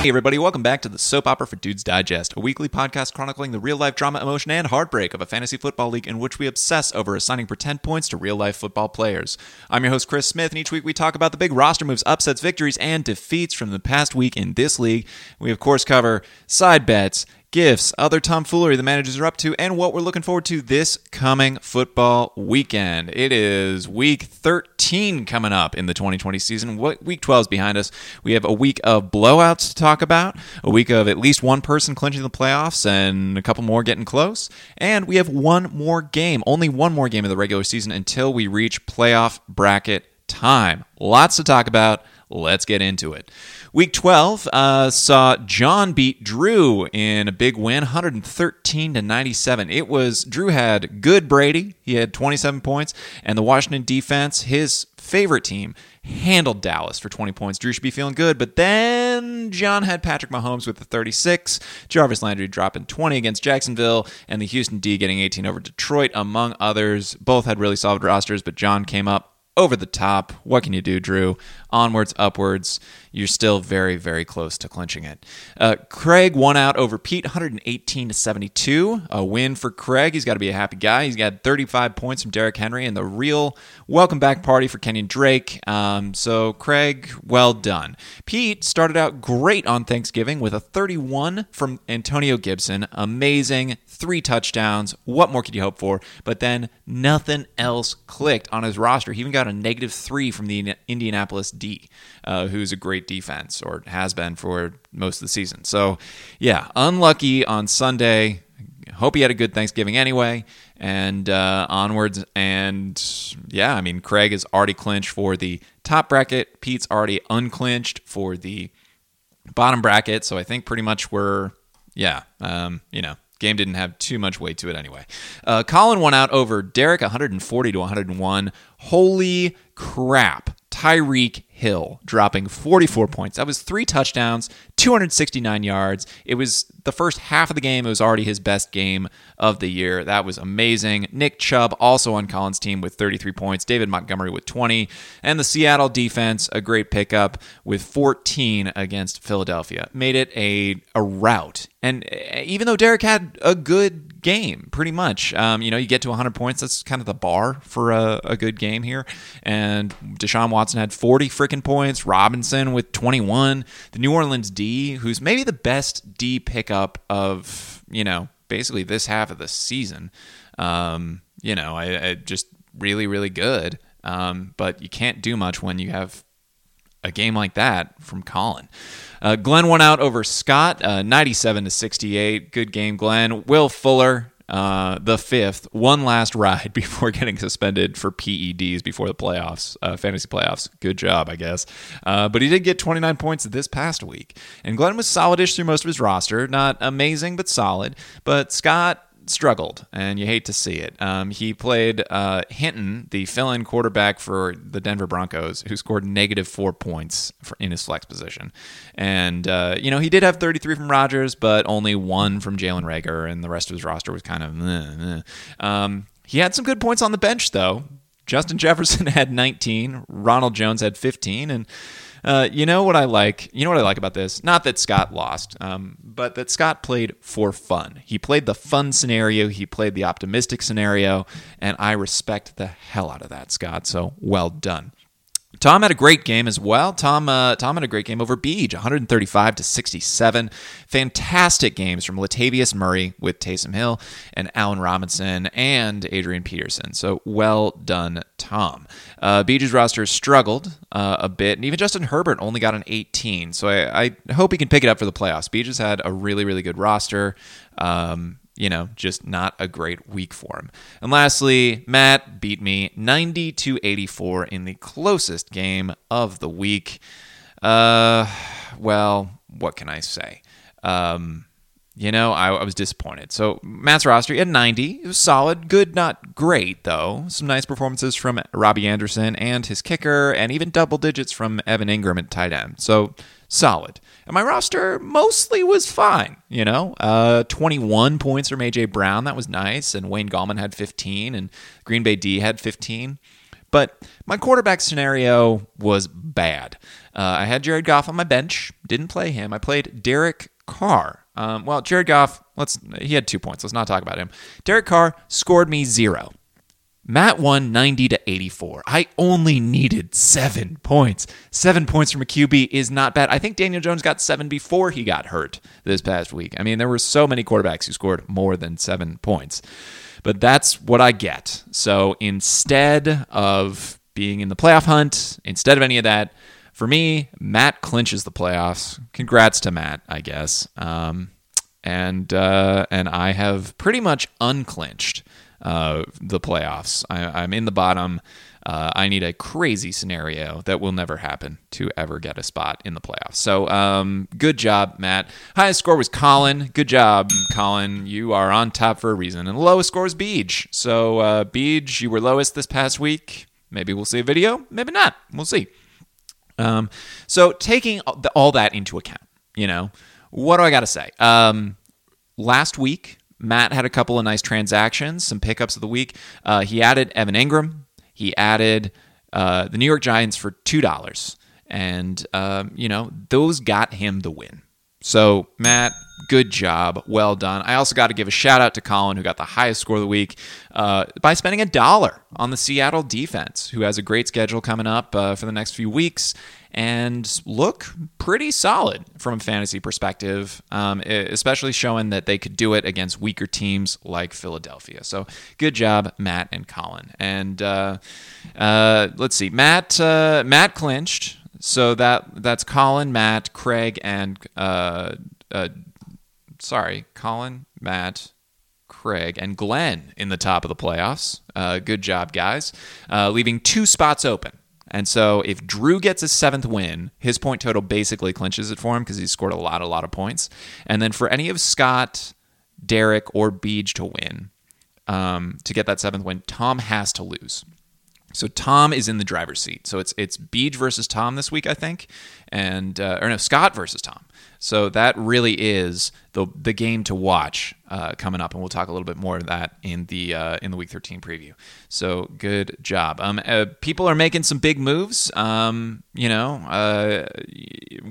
Hey, everybody, welcome back to the Soap Opera for Dudes Digest, a weekly podcast chronicling the real life drama, emotion, and heartbreak of a fantasy football league in which we obsess over assigning pretend points to real life football players. I'm your host, Chris Smith, and each week we talk about the big roster moves, upsets, victories, and defeats from the past week in this league. We, of course, cover side bets, gifts, other tomfoolery the managers are up to, and what we're looking forward to this coming football weekend. It is week 13 coming up in the 2020 season. What week 12 is behind us. We have a week of blowouts to talk about, a week of at least one person clinching the playoffs, and a couple more getting close. And we have one more game, only one more game of the regular season until we reach playoff bracket time. Lots to talk about. Let's get into it. Week 12 uh, saw John beat Drew in a big win, 113 to 97. It was Drew had good Brady. He had 27 points, and the Washington defense, his favorite team, handled Dallas for 20 points. Drew should be feeling good, but then John had Patrick Mahomes with the 36, Jarvis Landry dropping 20 against Jacksonville, and the Houston D getting 18 over Detroit, among others. Both had really solid rosters, but John came up over the top. What can you do, Drew? Onwards, upwards. You're still very, very close to clinching it. Uh, Craig won out over Pete, 118 to 72. A win for Craig. He's got to be a happy guy. He's got 35 points from Derrick Henry and the real welcome back party for Kenyan Drake. Um, so, Craig, well done. Pete started out great on Thanksgiving with a 31 from Antonio Gibson. Amazing. Three touchdowns. What more could you hope for? But then nothing else clicked on his roster. He even got a negative three from the Indianapolis D, uh, who's a great defense or has been for most of the season. So, yeah, unlucky on Sunday. Hope he had a good Thanksgiving anyway, and uh, onwards. And yeah, I mean, Craig is already clinched for the top bracket. Pete's already unclinched for the bottom bracket. So I think pretty much we're, yeah, um, you know, game didn't have too much weight to it anyway. Uh, Colin won out over Derek 140 to 101. Holy crap. Tyreek Hill dropping 44 points. That was three touchdowns, 269 yards. It was the first half of the game. It was already his best game of the year. That was amazing. Nick Chubb also on Colin's team with 33 points. David Montgomery with 20. And the Seattle defense, a great pickup with 14 against Philadelphia. Made it a, a rout. And eh, even though Derek had a good game, pretty much, um, you know, you get to 100 points. That's kind of the bar for a, a good game here. And Deshaun Watson had 40 freaking points. Robinson with 21. The New Orleans D, who's maybe the best D pickup of, you know, basically this half of the season. Um, you know, I, I, just really, really good. Um, but you can't do much when you have a game like that from Colin. Uh, Glenn won out over Scott, uh, 97 to 68. Good game, Glenn. Will Fuller, uh, the fifth, one last ride before getting suspended for PEDs before the playoffs, uh, fantasy playoffs. Good job, I guess. Uh, but he did get 29 points this past week. And Glenn was solidish through most of his roster. Not amazing, but solid. But Scott struggled, and you hate to see it. Um, he played uh, Hinton, the fill-in quarterback for the Denver Broncos, who scored negative four points for, in his flex position. And uh, you know he did have 33 from Rodgers, but only one from Jalen Reagor, and the rest of his roster was kind of. Um, he had some good points on the bench, though. Justin Jefferson had 19, Ronald Jones had 15, and uh, you know what I like? You know what I like about this? Not that Scott lost, um, but that Scott played for fun. He played the fun scenario, he played the optimistic scenario, and I respect the hell out of that, Scott. So well done. Tom had a great game as well. Tom uh, Tom had a great game over Beej, 135 to 67. Fantastic games from Latavius Murray with Taysom Hill and Allen Robinson and Adrian Peterson. So well done, Tom. Uh, roster struggled uh, a bit, and even Justin Herbert only got an 18. So I, I hope he can pick it up for the playoffs. Beej had a really really good roster. Um, you know, just not a great week for him. And lastly, Matt beat me 90 to 84 in the closest game of the week. Uh, well, what can I say? Um, you know, I, I, was disappointed. So Matt's roster, at 90. It was solid. Good, not great, though. Some nice performances from Robbie Anderson and his kicker, and even double digits from Evan Engram at tight end. So solid. And my roster mostly was fine, you know. Uh, 21 points from AJ Brown, that was nice, and Wayne Gallman had 15, and Green Bay D had 15. But my quarterback scenario was bad. Uh, I had Jared Goff on my bench, didn't play him. I played Derek Carr. Um, well, Jared Goff, let's he had two points. Let's not talk about him. Derek Carr scored me zero. Matt won 90 to 84. I only needed seven points. Seven points from a QB is not bad. I think Daniel Jones got seven before he got hurt this past week. I mean, there were so many quarterbacks who scored more than seven points. But that's what I get. So instead of being in the playoff hunt, instead of any of that, for me, Matt clinches the playoffs. Congrats to Matt, I guess. Um, and uh, and I have pretty much unclinched uh, the playoffs. I, am in the bottom. Uh, I need a crazy scenario that will never happen to ever get a spot in the playoffs. So, um, good job, Matt. Highest score was Colin. Good job, Colin. You are on top for a reason. And lowest score is Beej. So, uh, Beej, you were lowest this past week. Maybe we'll see a video. Maybe not. We'll see. Um, so, taking all that into account, you know, what do I got to say? Um, last week, Matt had a couple of nice transactions, some pickups of the week. Uh, he added Evan Engram. He added uh, the New York Giants for two dollars, and um, you know those got him the win. So Matt, good job, well done. I also got to give a shout out to Colin, who got the highest score of the week uh, by spending a dollar on the Seattle defense, who has a great schedule coming up uh, for the next few weeks and look pretty solid from a fantasy perspective, um, especially showing that they could do it against weaker teams like Philadelphia. So good job, Matt and Colin. And uh, uh, let's see, Matt uh, Matt clinched. So that that's Colin, Matt, Craig, and uh, uh, sorry, Colin, Matt, Craig, and Glenn in the top of the playoffs. Uh, good job, guys. Uh, leaving two spots open. And so if Drew gets his seventh win, his point total basically clinches it for him because he scored a lot, a lot of points. And then for any of Scott, Derek, or Beej to win, um, to get that seventh win, Tom has to lose. So Tom is in the driver's seat. So it's it's Beej versus Tom this week, I think, and uh, or no Scott versus Tom. So that really is the the game to watch uh, coming up, and we'll talk a little bit more of that in the uh, in the Week 13 preview. So good job. Um, uh, people are making some big moves. Um, you know, uh,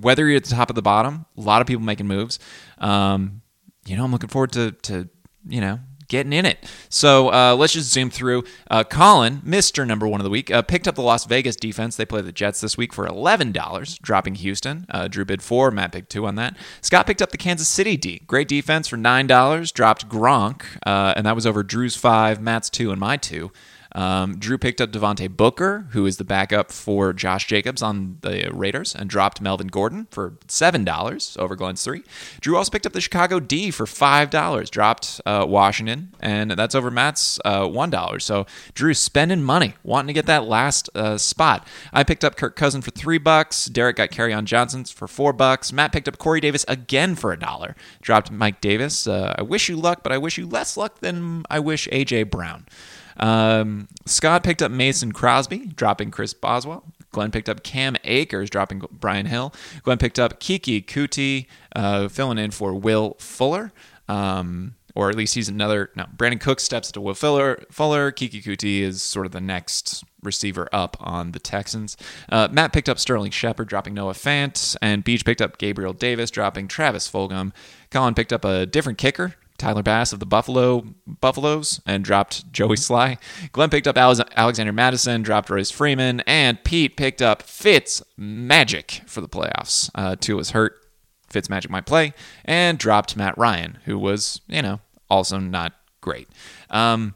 whether you're at the top of the bottom, a lot of people making moves. Um, you know, I'm looking forward to to you know getting in it. So uh, let's just zoom through. Uh, Colin, Mr. Number One of the Week, uh, picked up the Las Vegas defense. They play the Jets this week for $11, dropping Houston. Uh, Drew bid four, Matt picked two on that. Scott picked up the Kansas City D. Great defense for $9, dropped Gronk, uh, and that was over Drew's five, Matt's two, and my two. Um, Drew picked up Devontae Booker, who is the backup for Josh Jacobs on the Raiders, and dropped Melvin Gordon for $7 over Glenn's three. Drew also picked up the Chicago D for $5, dropped uh, Washington, and that's over Matt's uh, $1. So Drew's spending money, wanting to get that last uh, spot. I picked up Kirk Cousin for three bucks. Derek got Kerryon Johnson for four bucks. Matt picked up Corey Davis again for a dollar. Dropped Mike Davis. Uh, I wish you luck, but I wish you less luck than I wish AJ Brown. Um, Scott picked up Mason Crosby, dropping Chris Boswell. Glenn picked up Cam Akers, dropping Brian Hill. Glenn picked up Keke Coutee, uh, filling in for Will Fuller. Um, or at least he's another. No, Brandon Cook steps to Will Fuller. Fuller. Keke Coutee is sort of the next receiver up on the Texans. Uh, Matt picked up Sterling Shepard, dropping Noah Fant, and Beej picked up Gabriel Davis, dropping Travis Fulgham. Colin picked up a different kicker, Tyler Bass of the Buffalo Buffaloes and dropped Joey Slye. Glenn picked up Alexander Mattison, dropped Royce Freeman, and Pete picked up Fitz Magic for the playoffs. Uh, Tua was hurt. Fitz Magic might play, and dropped Matt Ryan, who was, you know, also not great. Um,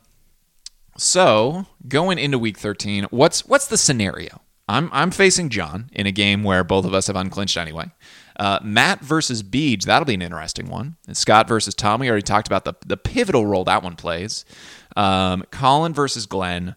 so going into week 13, what's what's the scenario? I'm I'm facing John in a game where both of us have unclinched anyway. Uh, Matt versus Beej, that'll be an interesting one. And Scott versus Tom, we already talked about the, the pivotal role that one plays. Um, Colin versus Glenn,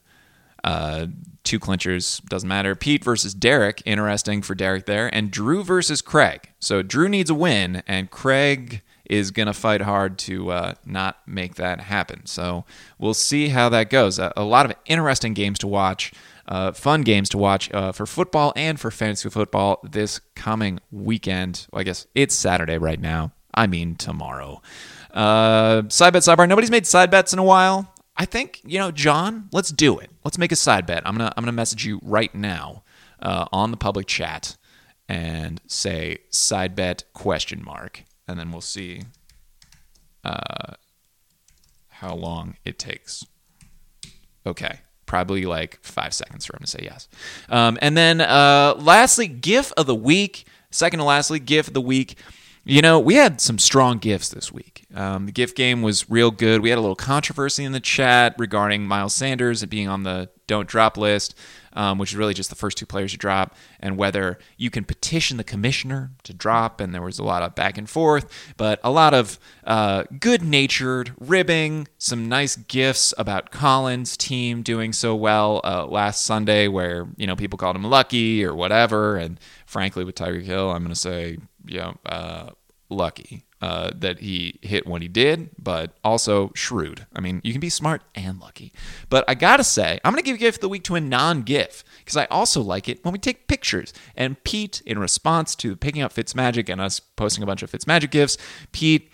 uh, two clinchers, doesn't matter. Pete versus Derek, interesting for Derek there. And Drew versus Craig. So Drew needs a win, and Craig is going to fight hard to uh, not make that happen. So we'll see how that goes. A, a lot of interesting games to watch uh, fun games to watch uh, for football and for fantasy football this coming weekend. Well, I guess it's Saturday right now. I mean tomorrow. Uh, side bet sidebar. Nobody's made side bets in a while. I think you know, John. Let's do it. Let's make a side bet. I'm gonna I'm gonna message you right now uh, on the public chat and say side bet question mark, and then we'll see uh, how long it takes. Okay, probably like five seconds for him to say yes. Um, and then uh, lastly, GIF of the week. Second to lastly, GIF of the week. You know, we had some strong GIFs this week. Um, the gift game was real good. We had a little controversy in the chat regarding Miles Sanders and being on the don't drop list, um, which is really just the first two players to drop, and whether you can petition the commissioner to drop. And there was a lot of back and forth, but a lot of uh, good natured ribbing, some nice gifts about Colin's team doing so well uh, last Sunday, where, you know, people called him lucky or whatever. And frankly, with Tyreek Hill, I'm going to say, you know, uh, lucky uh, that he hit when he did, but also shrewd. I mean, you can be smart and lucky. But I gotta say, I'm gonna give gift of the week to a non-GIF because I also like it when we take pictures. And Pete, in response to picking up Fitzmagic and us posting a bunch of Fitzmagic gifts, Pete.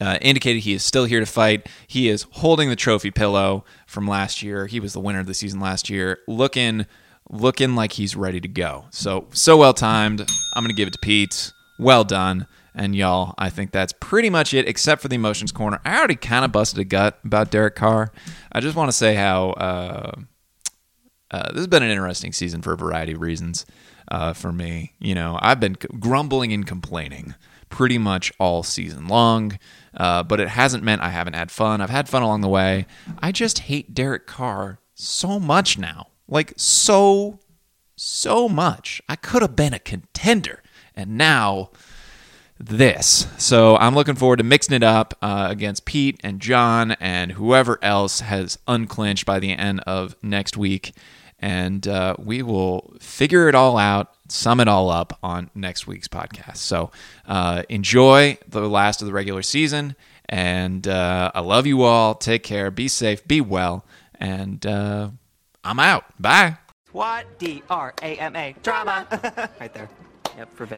Uh, indicated he is still here to fight. He is holding the trophy pillow from last year. He was the winner of the season last year, looking looking like he's ready to go. So so well timed. I'm gonna give it to Pete. Well done. And y'all, I think that's pretty much it, except for the emotions corner. I already kind of busted a gut about Derek Carr. I just want to say how uh, uh, this has been an interesting season for a variety of reasons uh, for me. You know, I've been grumbling and complaining pretty much all season long, uh, but it hasn't meant I haven't had fun. I've had fun along the way. I just hate Derek Carr so much now. Like, so, so much. I could have been a contender. And now this. So I'm looking forward to mixing it up uh, against Pete and John and whoever else has unclinched by the end of next week. And uh, we will figure it all out, sum it all up on next week's podcast. So uh, enjoy the last of the regular season. And uh, I love you all. Take care. Be safe. Be well. And uh, I'm out. Bye. What? D R A M A. Drama. right there. Yep, for